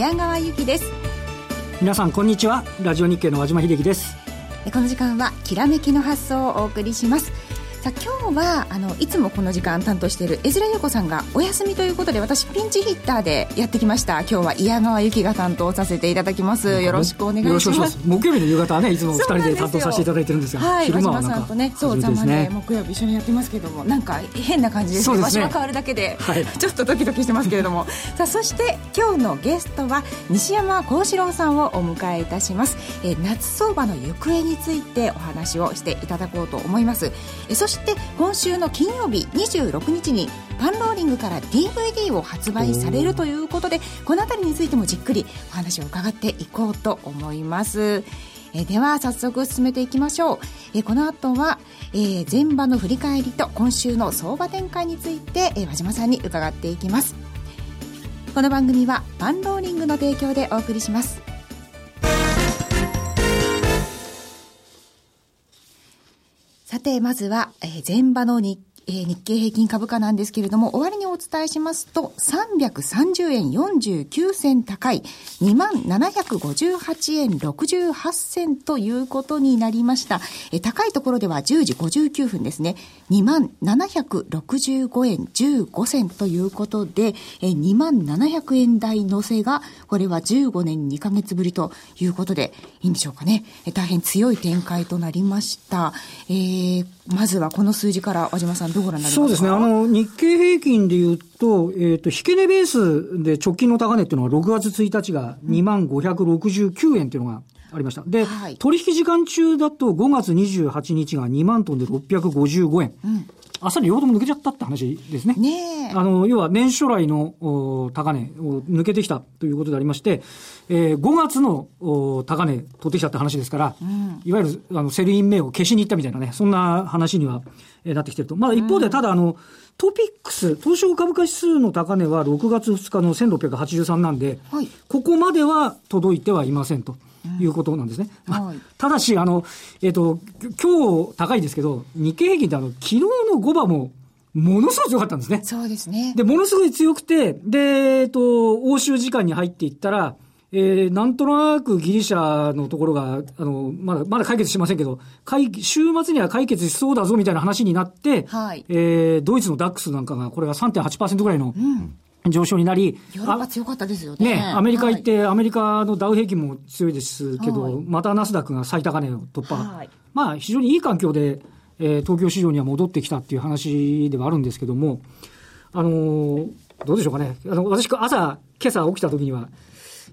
にちは矢川由紀です。皆さんこんにちは。ラジオ日経の和島秀樹です。この時間はきらめきの発想をお送りしますさあ今日はあのいつもこの時間担当している江面優子さんがお休みということで私ピンチヒッターでやってきました。今日は矢川由紀が担当させていただきます。よろしくお願いします。木曜日の夕方はねいつも二人で担当させていただいてるんですがはい和島さんとねそうざまで木曜日一緒にやってますけどもなんか変な感じですねね場所が変わるだけで、はい。ちょっとドキドキしてますけれども。さあそして今日のゲストは西山幸四郎さんをお迎えいたします、えー夏相場の行方についてお話をしていただこうと思います。えーそして今週の金曜日26日にパンローリングから DVD を発売されるということでこの辺りについてもじっくりお話を伺っていこうと思います。えでは早速進めていきましょう、えこの後は、えー前場の振り返りと今週の相場展開について、えー和島さんに伺っていきます。この番組はパンローリングの提供でお送りします。さてまずは、えー前場の日えー日経平均株価なんですけれども、終わりにお伝えしますと、330円49銭高い、2758円68銭ということになりました。えー高いところでは10時59分ですね、2765円15銭ということで、えー2700円台乗せが、これは15年2ヶ月ぶりということで、いいんでしょうかね。えー大変強い展開となりました。えーまずはこの数字から和島さんどうご覧になりますか？そうですね。あの、日経平均で言うと、えっ、と、引け値ベースで直近の高値っていうのは6月1日が2569円っていうのがありました。で、はい取引時間中だと5月28日が2万トンで655円。あっさり両方とも抜けちゃったって話ですね。ねえあの、要は年初来のお高値を抜けてきたということでありまして、えー5月のお高値取ってきたって話ですから、いわゆるあのセルイン名を消しに行ったみたいなね、そんな話には、えーなってきてると。まあ一方で、ただあの、トピックス、東証株価指数の高値は6月2日の1683なんで、はいここまでは届いてはいませんと。いうことなんですね。まあはいただし、あの、えっ、と、き今日高いですけど、日経平均ってあの、昨日の5番も、ものすごい強かったんですね。そうですね。で、ものすごい強くて、で、えっと、欧州時間に入っていったら、えー、なんとなくギリシャのところが、あの、まだ、まだ解決しませんけど、解週末には解決しそうだぞみたいな話になって、はいえー、ドイツのダックスなんかが、これが3.8%ぐらいの上昇になり、ヨーロッパ強かったですよね。ね、アメリカ行っはいて、アメリカのダウ平均も強いですけど、はいまたナスダックが最高値を突破。はいまあ、非常にいい環境で、えー東京市場には戻ってきたっていう話ではあるんですけども、あのーどうでしょうかね。あの、私、朝、今朝起きた時には、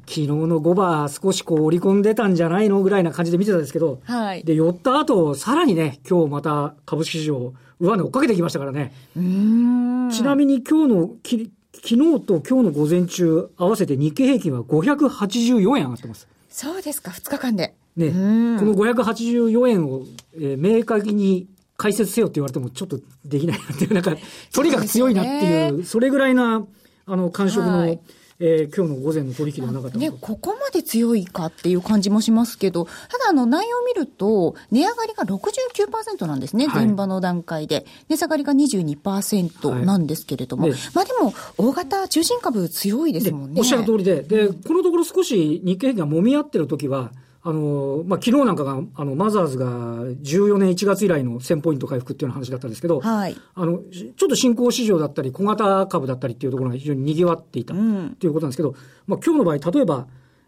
昨日の5番少しこう織り込んでたんじゃないのぐらいな感じで見てたんですけど、はいで、寄った後、さらにね、今日また株式市場、上値追っかけてきましたからね。ちなみに今日のき、昨日と今日の午前中合わせて日経平均は584円上がってます。そうですか、2日間で。ね、こうん。の584円を、えー明確に解説せよって言われてもちょっとできないなっていう、なんか、とにかく強いなっていう、それぐらいな、あの、感触の、はいえー今日の午前の取引ではなかったね。ここまで強いかっていう感じもしますけど、ただあの内容を見ると、値上がりが69%なんですね、はい現場の段階で。値下がりが22%なんですけれども。はいねまあでも、大型中心株強いですでもんね。おっしゃる通りで、で、このところ少し日経平均が揉み合ってる時は、あの、まあ、昨日なんかが、あの、マザーズが14年1月以来の1000ポイント回復っていうような話だったんですけど、はい。あの、しちょっと新興市場だったり、小型株だったりっていうところが非常に賑わっていたとんいうことなんですけど、まあ今日の場合、例えば、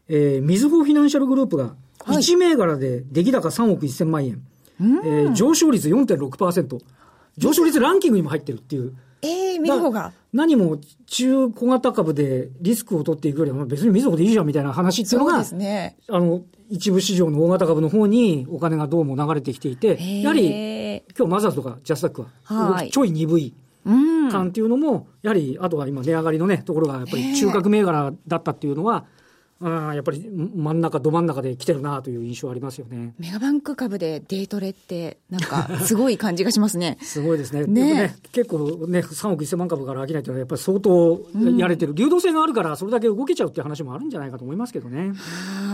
えー、みずほフィナンシャルグループがはい1銘柄で出来高3億1000万円、えー上昇率4.6%、上昇率ランキングにも入ってるっていう。えー、みずほが。何も中小型株でリスクを取っていくよりは別にみずほでいいじゃんみたいな話っていうのが、そうですね。あの、一部市場の大型株の方にお金がどうも流れてきていて、やはり今日マザーズとかジャスタックはちょい鈍いうん。感っていうのも、やはり、あとは今値上がりのね、ところがやっぱり中核銘柄だったっていうのは、やっぱり真ん中、ど真ん中で来てるなという印象ありますよね。メガバンク株でデートレって、なんか、すごい感じがしますね。すごいですね。ねね、結構ね、3億1000万株から飽きないというのは、やっぱり相当やれてる、流動性があるから、それだけ動けちゃうっていう話もあるんじゃないかと思いますけどね。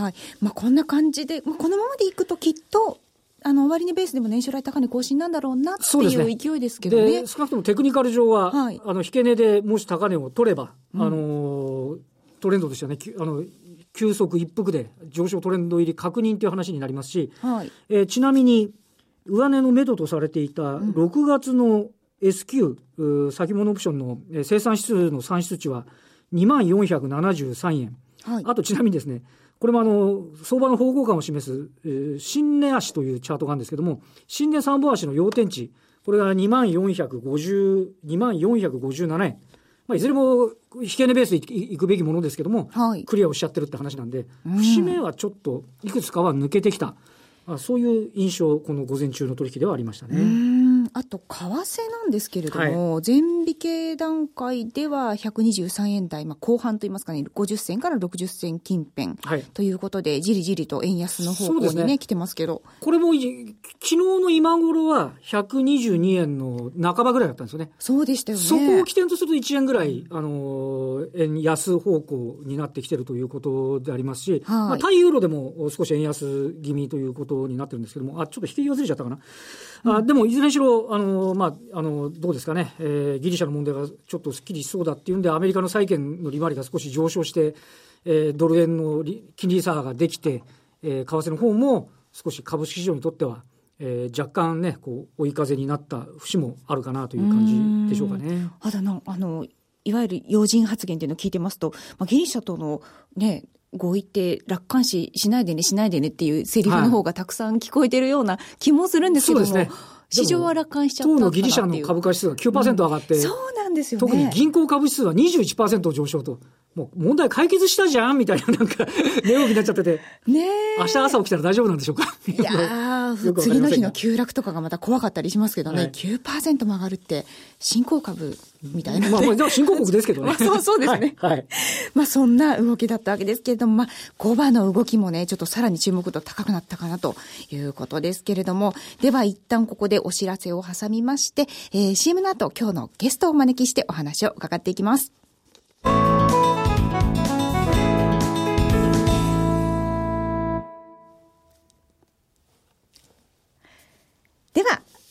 はい。まあ、こんな感じで、まあ、このままでいくときっと、あの、終値ベースでも年初来高値更新なんだろうなっていう勢いですけどねで、。少なくともテクニカル上は、はいあの、引け値でもし高値を取れば、あのートレンドとしてはね、あの、急速一服で上昇トレンド入り確認という話になりますし、はい、えー、ちなみに、上値の目処とされていた6月の S q、うん、先物オプションの生産指数の算出値は2万473円。はい、あとちなみにですね、これもあの、相場の方向感を示す、えー、新値足というチャートがあるんですけども、新値三本足の要点値、これが2万450、2万457円。まあ、いずれも引け値ベースでいくべきものですけども、はい、クリアをしちゃってるって話なんで、節目はちょっといくつかは抜けてきた。あそういう印象、この午前中の取引ではありましたね。あと、為替なんですけれども、はい、前引け段階では123円台、まあ、後半といいますかね、50銭から60銭近辺、はい、ということで、じりじりと円安の方向にね、ね来てますけど。これも、昨日の今頃は122円の半ばぐらいだったんですよね。そうでしたよね。そこを起点とすると1円ぐらい、あの、円安方向になってきてるということでありますし、はい、まあ、対ユーロでも少し円安気味ということになってるんですけども、あ、ちょっと引き忘れちゃったかな。うん、あでも、いずれにしろ、あの、まあ、あの、どうですかね、えー、ギリシャの問題がちょっとすっきりしそうだっていうんで、アメリカの債券の利回りが少し上昇して、えー、ドル円の金利差ができて、えー、為替の方も少し株式市場にとっては、えー、若干ね、こう、追い風になった節もあるかなという感じでしょうかね。あだな、あの、いわゆる要人発言っていうのを聞いてますと、まあ、ギリシャとのね、合意って楽観視しないでね、しないでねっていうセリフの方がたくさん聞こえてるような気もするんですけども、はい、市場は楽観しちゃった当のギリシャの株価指数が9%上がって、うん、そうなんですよ、ね、特に銀行株指数は21%上昇と。もう問題解決したじゃんみたいな、なんか、値動きになっちゃってて。ね明日朝起きたら大丈夫なんでしょうか？いやー、次の日の急落とかがまた怖かったりしますけどね、はい、9%も上がるって、新興株みたいな。まあ、まあ、新興国ですけどね。まあ、そう、そうですね。はい。はい、まあ、そんな動きだったわけですけれども、まあ、5番の動きもね、ちょっとさらに注目度高くなったかなということですけれども、では一旦ここでお知らせを挟みまして、えー、CM の後、今日のゲストをお招きしてお話を伺っていきます。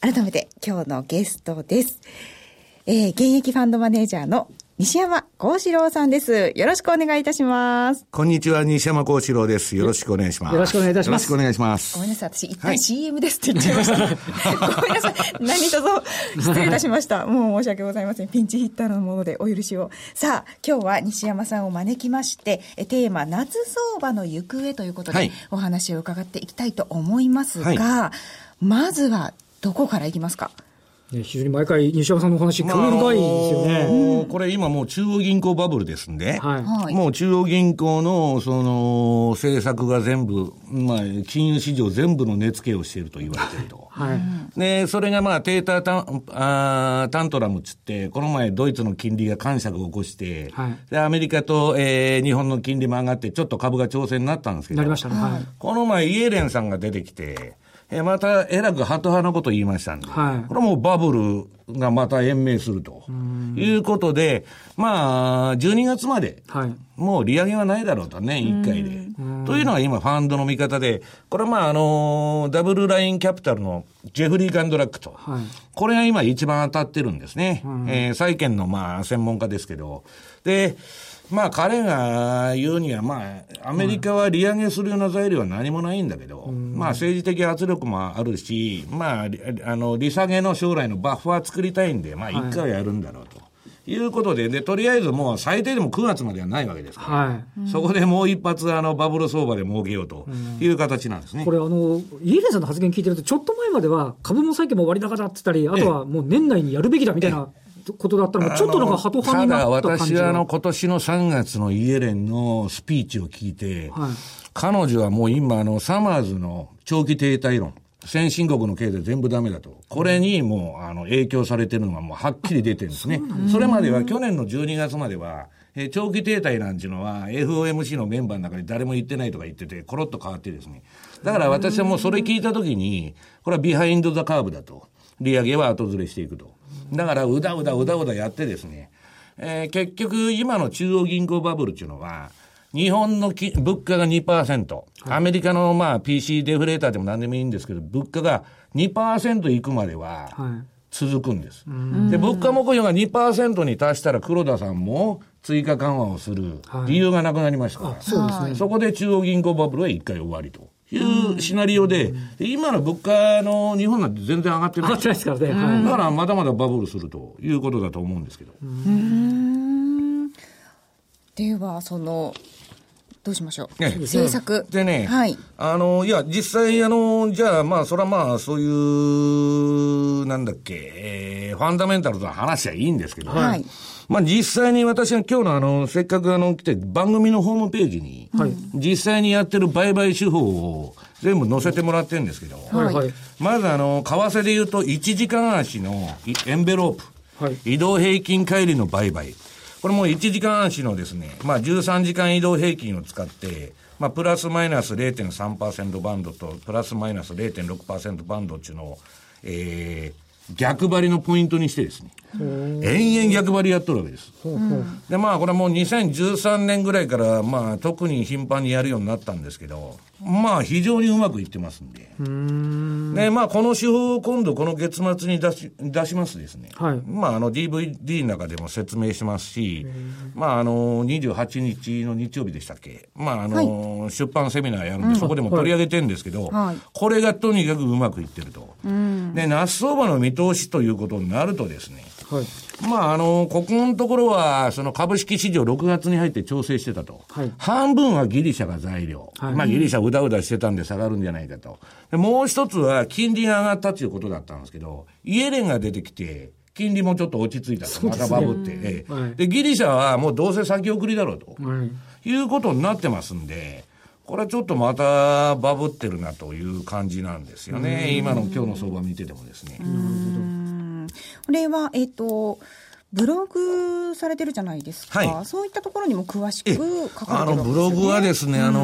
改めて今日のゲストです。えー、現役ファンドマネージャーの西山幸四郎さんです。よろしくお願いいたします。こんにちは、西山幸四郎です。よろしくお願いします。よろしくお願いいたします。よろしくお願いします。ごめんなさい、私一旦 CM ですって言っちゃいました。はい、ごめんなさい。何卒失礼いたしました。もう申し訳ございません。ピンチヒッターのものでお許しを。さあ、今日は西山さんを招きまして、テーマ、夏相場の行方ということで、お話を伺っていきたいと思いますが、はいまずはどこからいきますか？ね、非常に毎回、西山さんのお話、興味深いですよね、まあ、これ、今もう中央銀行バブルですんで、はい、もう中央銀行のその政策が全部、まあ、金融市場全部の値付けをしていると言われていると。はい、で、それがまあ、テータタンあタントラムっつって、この前、ドイツの金利が感触を起こして、はい、で、アメリカと、えー、日本の金利も上がって、ちょっと株が調整になったんですけど、なりましたね。はい、この前、イエレンさんが出てきて、えまた、えらくハト派のことを言いましたんで、はい、これはもうバブルがまた延命すると。いうことで、まあ、12月まで、もう利上げはないだろうと、年1回で。というのが今、ファンドの見方で、これはまあ、あの、ダブルラインキャピタルのジェフリー・ガンドラックと、はい、これが今一番当たってるんですね。えー、債券のまあ、専門家ですけど。で、まあ彼が言うには、まあ、アメリカは利上げするような材料は何もないんだけど、うん、まあ政治的圧力もあるし、まあ、あの、利下げの将来のバッファー作りたいんで、まあ一回はやるんだろうと。いうことで、で、とりあえずもう最低でも9月まではないわけですから、はい、そこでもう一発、あの、バブル相場で儲けようという形なんですね。これ、あの、イエレンさんの発言聞いてると、ちょっと前までは株も債券も割高だって言ったり、あとはもう年内にやるべきだみたいな。ことだったのが、ちょっとなんかハト派になった感じただ私はあの、今年の3月のイエレンのスピーチを聞いて、はい、彼女はもう今、あの、サマーズの長期停滞論、先進国の経済全部ダメだと。これにもう、あの、影響されてるのがもうはっきり出てるんですね。それまでは、去年の12月までは、え長期停滞なんていうのは、FOMC のメンバーの中に誰も言ってないとか言ってて、コロッと変わってですね。だから私はもうそれ聞いたときに、これはビハインド・ザ・カーブだと。利上げは後ずれしていくと。だから、うだうだうだうだやってですね、えー、結局、今の中央銀行バブルっていうのは、日本のき物価が2%、アメリカのまあ PC デフレーターでも何でもいいんですけど、物価が2%いくまでは続くんです。で、物価目標が2%に達したら黒田さんも追加緩和をする理由がなくなりましたから、はい、そうですね、そこで中央銀行バブルは一回終わりと。いうシナリオで、今の物価の日本なんて全然上がってない。上がってないですからね。はい、だからまだまだバブルするということだと思うんですけど。では、その、どうしましょう？ね、政策。でね、はい。あの、いや、実際、あの、じゃあ、まあ、それはまあ、そういう、なんだっけ、えー、ファンダメンタルの話はいいんですけど、はい。まあ実際に私は今日のあの、せっかくあの来て番組のホームページに、はい、実際にやってる売買手法を全部載せてもらってるんですけど、はい、まずあの、為替で言うと1時間足のエンベロープ、はい、移動平均乖離の売買。これも1時間足のですね、まあ13時間移動平均を使って、まあプラスマイナス0.3%バンドとプラスマイナス0.6%バンドっていうのを、えー、逆張りのポイントにしてですね、延々逆張りやっとるわけです。で、まあ、これもう2013年ぐらいから、まあ、特に頻繁にやるようになったんですけど、まあ、非常にうまくいってますんで。で、まあ、この手法を今度、この月末に出し、出しますですね。はい。まあ、あの、DVD の中でも説明しますし、まあ、あの、28日の日曜日でしたっけまあ、あの、はい、出版セミナーやるんで、そこでも取り上げてるんですけど、はい、これがとにかくうまくいってると。で、那須相場の見通しということになるとですね、はい、まあ、あの、ここのところは、その株式市場6月に入って調整してたと。はい、半分はギリシャが材料。はい、まあ、ギリシャうだうだしてたんで下がるんじゃないかと。もう一つは、金利が上がったということだったんですけど、イエレンが出てきて、金利もちょっと落ち着いたと。またバブって。ええ、で、ギリシャはもうどうせ先送りだろうと。いうことになってますんで、これはちょっとまたバブってるなという感じなんですよね。今の今日の相場見ててもですね。なるほど。これは、えっ、ー、と、ブログされてるじゃないですか、はい、そういったところにも詳しく書かれてる、ね、あのブログはですね、うん、あの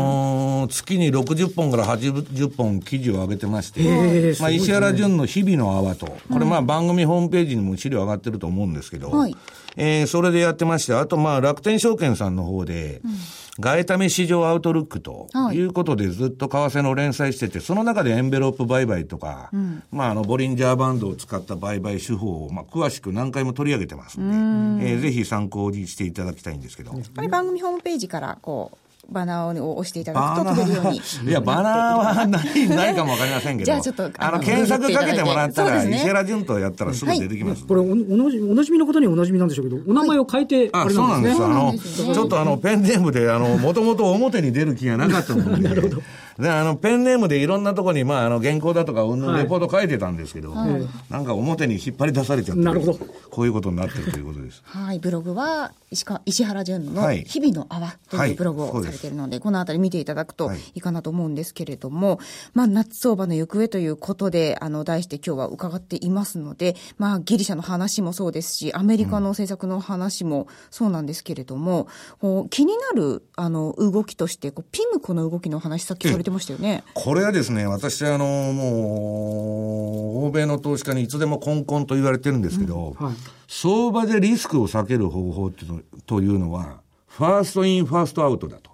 月に60本から80本記事を上げてまして、まあ、石原淳の日々の泡と、これまあ番組ホームページにも資料上がってると思うんですけど、はい、えー、それでやってまして、あとまあ楽天証券さんの方で、うん。外為市場アウトルックとい。うことでずっと為替の連載してて、その中でエンベロープ売買とか、うん、まあ、あの、ボリンジャーバンドを使った売買手法を、まあ、詳しく何回も取り上げてますんで、えー、ぜひ参考にしていただきたいんですけど。これ番組ホームページから、こう、バナーを押していただくと飛べるように。いや、バナーはない、ないかもわかりませんけど。じゃあちょっと、あの、検索かけてもらったら、石原潤とやったらすぐ出てきます。これお、おなじ、おなじみの方にはおなじみなんでしょうけど、お名前を変えて、あ、そうなんです。あの、ちょっとあの、ペンネームで、あの、もともと表に出る気がなかったので。なるほど。で、あの、ペンネームでいろんなところに、まあ、あの、原稿だとか、うんぬんレポート書いてたんですけど、はい、なんか表に引っ張り出されちゃって、なるほど。こういうことになってるということです。はい、ブログは、石川、石原淳の日々の泡というブログをされているので、はい、このあたり見ていただくとい。いかなと思うんですけれども、まあ、夏相場の行方ということで、あの、題して今日は伺っていますので、まあ、ギリシャの話もそうですし、アメリカの政策の話もそうなんですけれども、うん、気になる、あの、動きとして、こうピムコの動きの話、さっきされてましたよね。これはですね、私、あの、もう、欧米の投資家にいつでもコンコンと言われてるんですけど、うんはい、相場でリスクを避ける方法というのは、 first in, first out だと。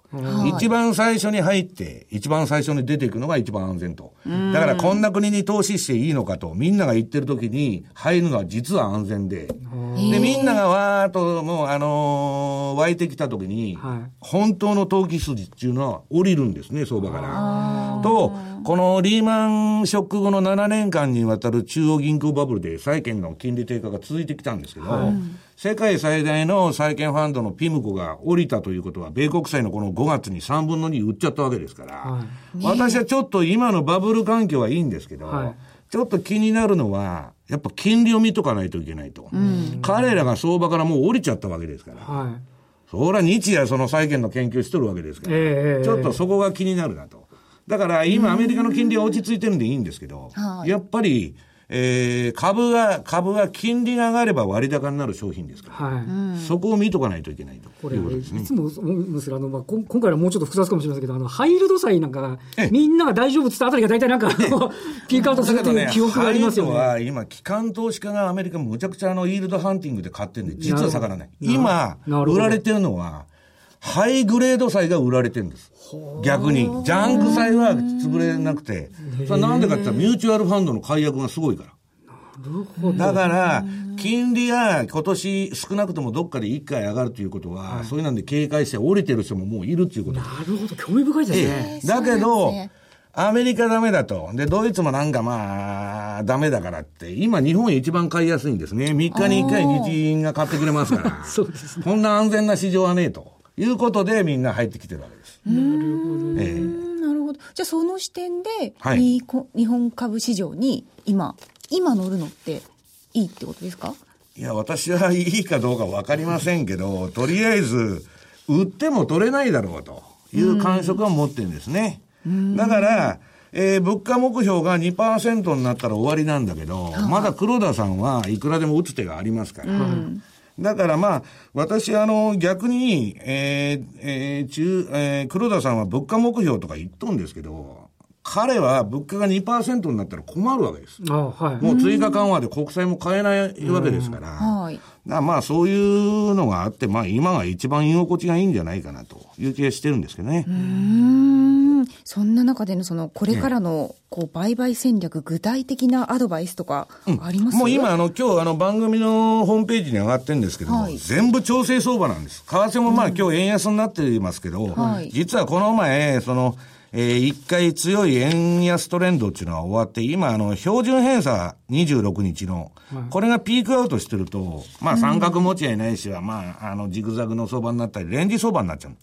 一番最初に入って、一番最初に出ていくのが一番安全と。だからこんな国に投資していいのかと、みんなが言ってる時に入るのは実は安全で。で、みんながわーっともう、あのー、湧いてきた時に、本当の投機筋っていうのは降りるんですね、相場から。と、このリーマンショック後の7年間にわたる中央銀行バブルで債券の金利低下が続いてきたんですけど、はい、世界最大の債券ファンドのピムコが降りたということは、米国債のこの5月に3分の2売っちゃったわけですから、はい、私はちょっと今のバブル環境はいいんですけど、はい、ちょっと気になるのは、やっぱ金利を見とかないといけないと。うん、彼らが相場からもう降りちゃったわけですから。はい、そりゃ日夜その債券の研究しとるわけですから、えー、ちょっとそこが気になるなと。だから今アメリカの金利は落ち着いてるんでいいんですけど、やっぱり、えー、株が、株が金利が上がれば割高になる商品ですから、はい、そこを見とかないといけないと。これ、ね、いつも思うんですが、あの、まあ、今回はもうちょっと複雑かもしれませんけど、あの、ハイールド債なんかが、みんなが大丈夫って言ったあたりが大体なんか、ピークアウトするという記憶がありますよね。ねは今、機関投資家がアメリカむちゃくちゃあの、イールドハンティングで買ってるんで、実は下がらない。今、売られてるのは、ハイグレード債が売られてるんです。逆に。ジャンク債は潰れなくて。それなんでかって言ったら、ミューチュアルファンドの解約がすごいから。だから、金利が今年少なくともどっかで1回上がるということは、はい、そういうなんで警戒して降りてる人ももういるっていうことなるほど、興味深いですね。だけど、アメリカダメだと。で、ドイツもなんかまあ、ダメだからって。今、日本一番買いやすいんですね。3日に1回日銀が買ってくれますから。そうですね。こんな安全な市場はねえと。いうことで、みんな入ってきてるわけです。なるほど。えー、なるほど。じゃあ、その視点で、はい、日本株市場に今、今乗るのっていいってことですか？いや、私はいいかどうかわかりませんけど、とりあえず、売っても取れないだろうという感触は持ってるんですね。だから、えー、物価目標が2%になったら終わりなんだけど、まだ黒田さんはいくらでも打つ手がありますから。うんだからまあ、私、あの、逆に、えー、えー、中、えー、黒田さんは物価目標とか言っとんですけど、彼は物価が2%になったら困るわけです。はい、もう追加緩和で国債も買えないわけですから。はい、まあそういうのがあって、まあ今が一番居心地がいいんじゃないかなという気がしてるんですけどね。うんそんな中でのそのこれからのこう売買戦略、具体的なアドバイスとかあります、うん、もう今あの今日あの番組のホームページに上がってるんですけども、はい、全部調整相場なんです。為替もまあ今日円安になっていますけど、はい、実はこの前、その、えー、一回強い円安トレンドっていうのは終わって、今、あの、標準偏差26日の、これがピークアウトしてると、まあ、三角持ち合いないしは、まあ、あの、ジグザグの相場になったり、レンジ相場になっちゃう。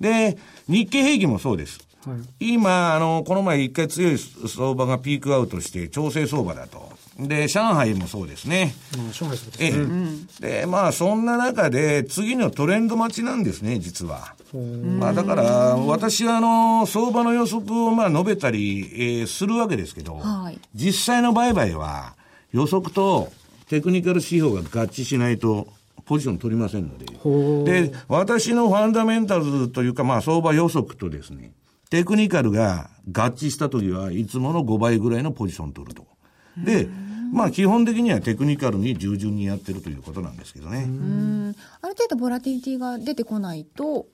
で、日経平均もそうです。はい、今、あの、この前一回強い相場がピークアウトして調整相場だと。で、上海もそうですね。上海そうですね。えで、まあ、そんな中で、次のトレンド待ちなんですね、実は。まあ、だから、私は、あの、相場の予測を、まあ、述べたり、えー、するわけですけど、はい、実際の売買は、予測とテクニカル指標が合致しないと、ポジション取りませんので。で、私のファンダメンタルズというか、まあ、相場予測とですね、テクニカルが合致したときはいつもの5倍ぐらいのポジション取ると。で、まあ基本的にはテクニカルに従順にやってるということなんですけどね。ある程度ボラティリティが出てこないと、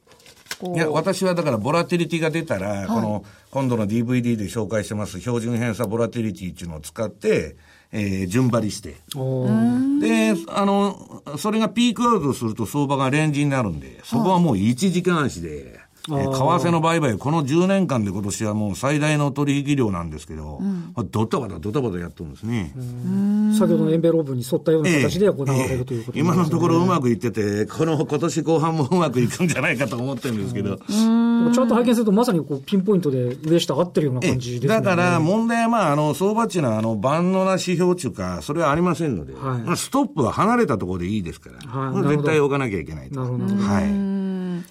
いや、私はだからボラティリティが出たら、はい、この、今度の DVD で紹介してます標準偏差ボラティリティっていうのを使って、えー、順張りして。で、あの、それがピークアウトすると相場がレンジになるんで、そこはもう1時間足で、為替の売買、この10年間で今年はもう最大の取引量なんですけど、うん、ドタバタドタバタやってるんですね。先ほどのエンベローブに沿ったような形で行われる、ということ、ね、今のところうまくいってて、この今年後半もうまくいくんじゃないかと思ってるんですけど。チャート拝見するとまさにこうピンポイントで上下合ってるような感じですね。だから問題はまあ、あの、相場値のあの、万能な指標値か、それはありませんので、はい、まあ、ストップは離れたところでいいですから、はい、絶対置かなきゃいけないと。なるほど。はい。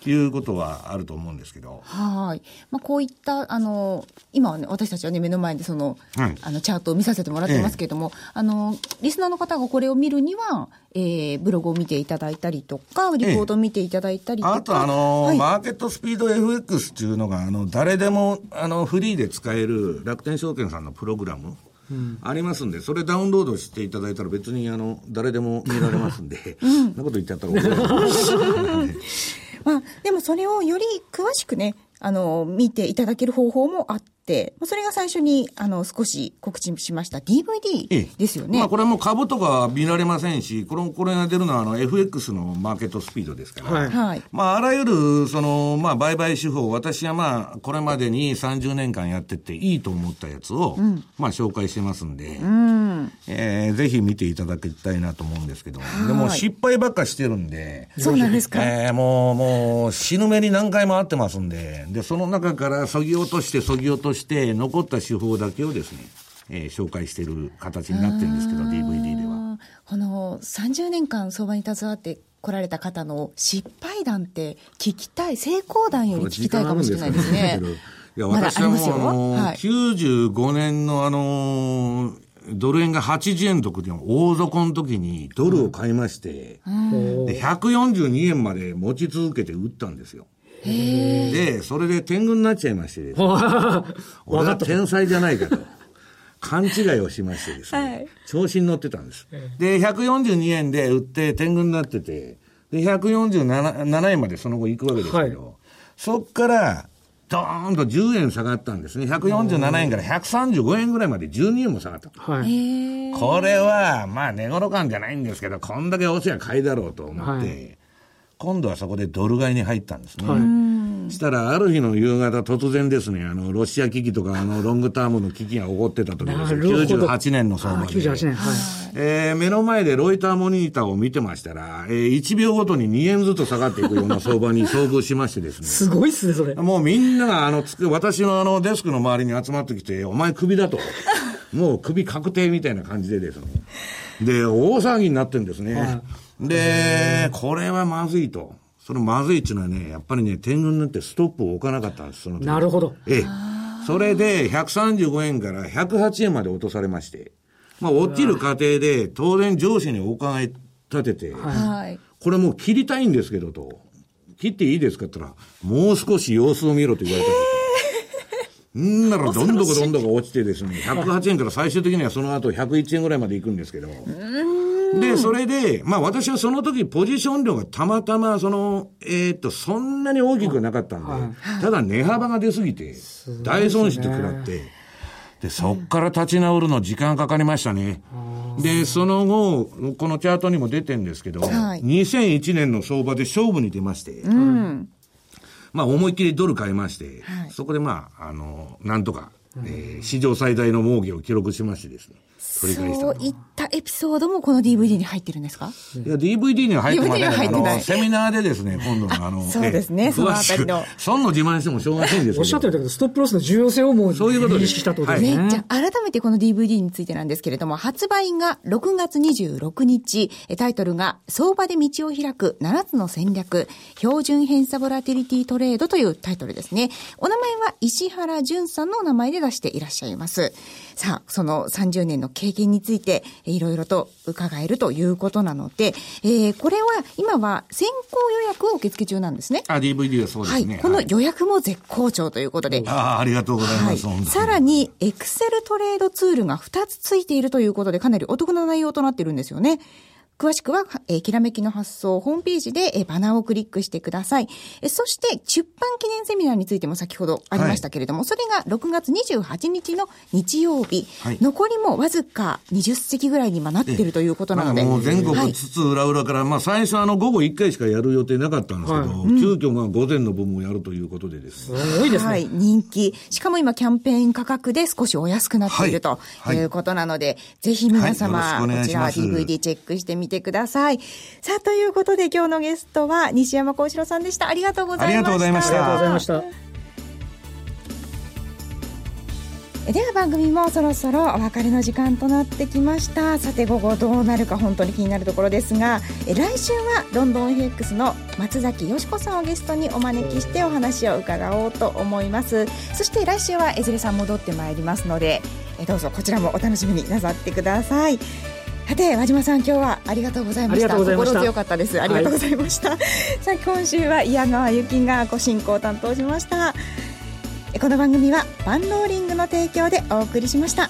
いうことはあると思うん。ですけど。はい。まあ、こういった、あの、今はね、私たちはね、目の前でその、はい、あの、チャートを見させてもらってますけれども、ええ、あの、リスナーの方がこれを見るには、えー、ブログを見ていただいたりとか、リポートを見ていただいたりとか。え、あと、あの、はい、マーケットスピード FX っていうのが、あの、誰でも、あの、フリーで使える楽天証券さん。のプログラム。うん、ありますん。で、それダウンロードしていただいたら別にあの誰でも見られますん。で、うん、そん。なこと言っちゃったら怒られる。まあ、でもそれをより詳しくね、あの、見ていただける方法もあって、それが最初に、あの、少し告知しました DVD ですよね。ええ、まあ、これはもう株とか見られませんし、これ、これが出るのは、あの、FX のマーケットスピードですから。はい。まあ、あらゆる、その、まあ、売買手法、私はまあ、これまでに30年間やってていいと思ったやつを、うん、まあ、紹介してますんで、うん、えー、ぜひ見ていただきたいなと思うんですけど、でも失敗ばっかしてるんで、そうなんですか？えー、もう、もう、死ぬ目に何回も会ってますんで、で、その中からそぎ落として、そぎ落として、残った手法だけをですね、えー、紹介している形になってるんですけど、DVD では。この30年間相場に携わって来られた方の失敗談って聞きたい、成功談より聞きたいかもしれないですね。いや、私はもう、はい、95年のあのードル円が80円との大底の時にドルを買いまして、うん、で、142円まで持ち続けて売ったんですよ。で、それで天狗になっちゃいましてですね。俺は天才じゃないかと。勘違いをしましてですね。はい、調子に乗ってたんです。で、142円で売って天狗になってて、で、147円までその後行くわけですけど、はい、そっから、ドーンと10円下がったんですね。147円から135円ぐらいまで12円も下がった。はい、これは、まあ、値頃感じゃないんですけど、こんだけ押せば買いだろうと思って、はい、今度はそこでドル買いに入ったんですね。はいしたら、ある日の夕方、突然ですね、あの、ロシア危機とか、あの、ロングタームの危機が起こってた時です。98年の相場で。98年、はい。えー、目の前でロイターモニターを見てましたら、えー、1秒ごとに2円ずつ下がっていくような相場に遭遇しましてですね。すごいっすね、それ。もうみんなが、あの、私のあの、デスクの周りに集まってきて、お前クビだと。もうクビ確定みたいな感じでですね。で、大騒ぎになってるんですね。はい、で、これはまずいと。そのまずいっていうのはね、やっぱりね、天狗になってストップを置かなかったんです、そのなるほど。ええ。それで、135円から108円まで落とされまして、まあ、落ちる過程で、当然上司にお伺い立てて、はい、これもう切りたいんですけどと、切っていいですかって言ったら、もう少し様子を見ろと言われたんです。んなら どんどこどんどこ落ちてですね、108円から最終的にはその後101円ぐらいまで行くんですけど、で、それで、まあ私はその時ポジション量がたまたまその、えー、っと、そんなに大きくなかったんで、はい、ただ値幅が出すぎて、大損失食らって、で、そっから立ち直るの時間かかりましたね。で、その後、このチャートにも出てるんですけど、はい、2001年の相場で勝負に出まして、うん、まあ思いっきりドル買いまして、はい、そこでまあ、あの、なんとか、えー、史上最大の儲けを記録しましてですね。取り返したそういったエピソードもこの DVD に入ってるんですか？いや、DVD には入ってません。DVD 入ってない。セミナーでですね、今度のあの、そうですね、そのあたりの。損の自慢してもしょうがないんですけど。おっしゃってるけど、ストップロスの重要性をもう、そういうことで意識したとですね。ねじゃあ、改めてこの DVD についてなんですけれども、発売が6月26日、タイトルが、相場で道を開く7つの戦略、標準偏差ボラティリティトレードというタイトルですね。お名前は石原淳さんのお名前で出していらっしゃいます。さあ、その30年の経験について、いろいろと伺えるということなので、えー、これは今は先行予約を受付中なんですね。あ、DVD はそうですね。はい。この予約も絶好調ということで。ああ、ありがとうございます。はい、さらに、エクセルトレードツールが2つついているということで、かなりお得な内容となっているんですよね。詳しくは、えー、きらめきの発送ホームページで、えー、バナーをクリックしてください。えー、そして、出版記念セミナーについても先ほどありましたけれども、はい、それが6月28日の日曜日、はい、残りもわずか20席ぐらいに今なっているということなので。もう全国津々浦々から、まあ最初あの午後1回しかやる予定なかったんですけど、はい、急遽まあ午前の部分をやるということでですね。すごいですね。はい、人気。しかも今キャンペーン価格で少しお安くなっているということなので、ぜひ皆様、こちら DVD チェックしてみてください。さあ、ということで今日のゲストは西山幸四郎さんでした。ありがとうございました。ありがとうございました。ありがとうございました。では番組もそろそろお別れの時間となってきましたさて午後どうなるか本当に気になるところですがえ来週はロンドン FX の松崎よし子さんをゲストにお招きしてお話を伺おうと思いますそして来週は江連さん戻ってまいりますのでえどうぞこちらもお楽しみになさってくださいさて和島さん今日はありがとうございました。心強かったです。ありがとうございました、はい、さあ今週は矢川由紀がご進行を担当しました。この番組はバンローリングの提供でお送りしました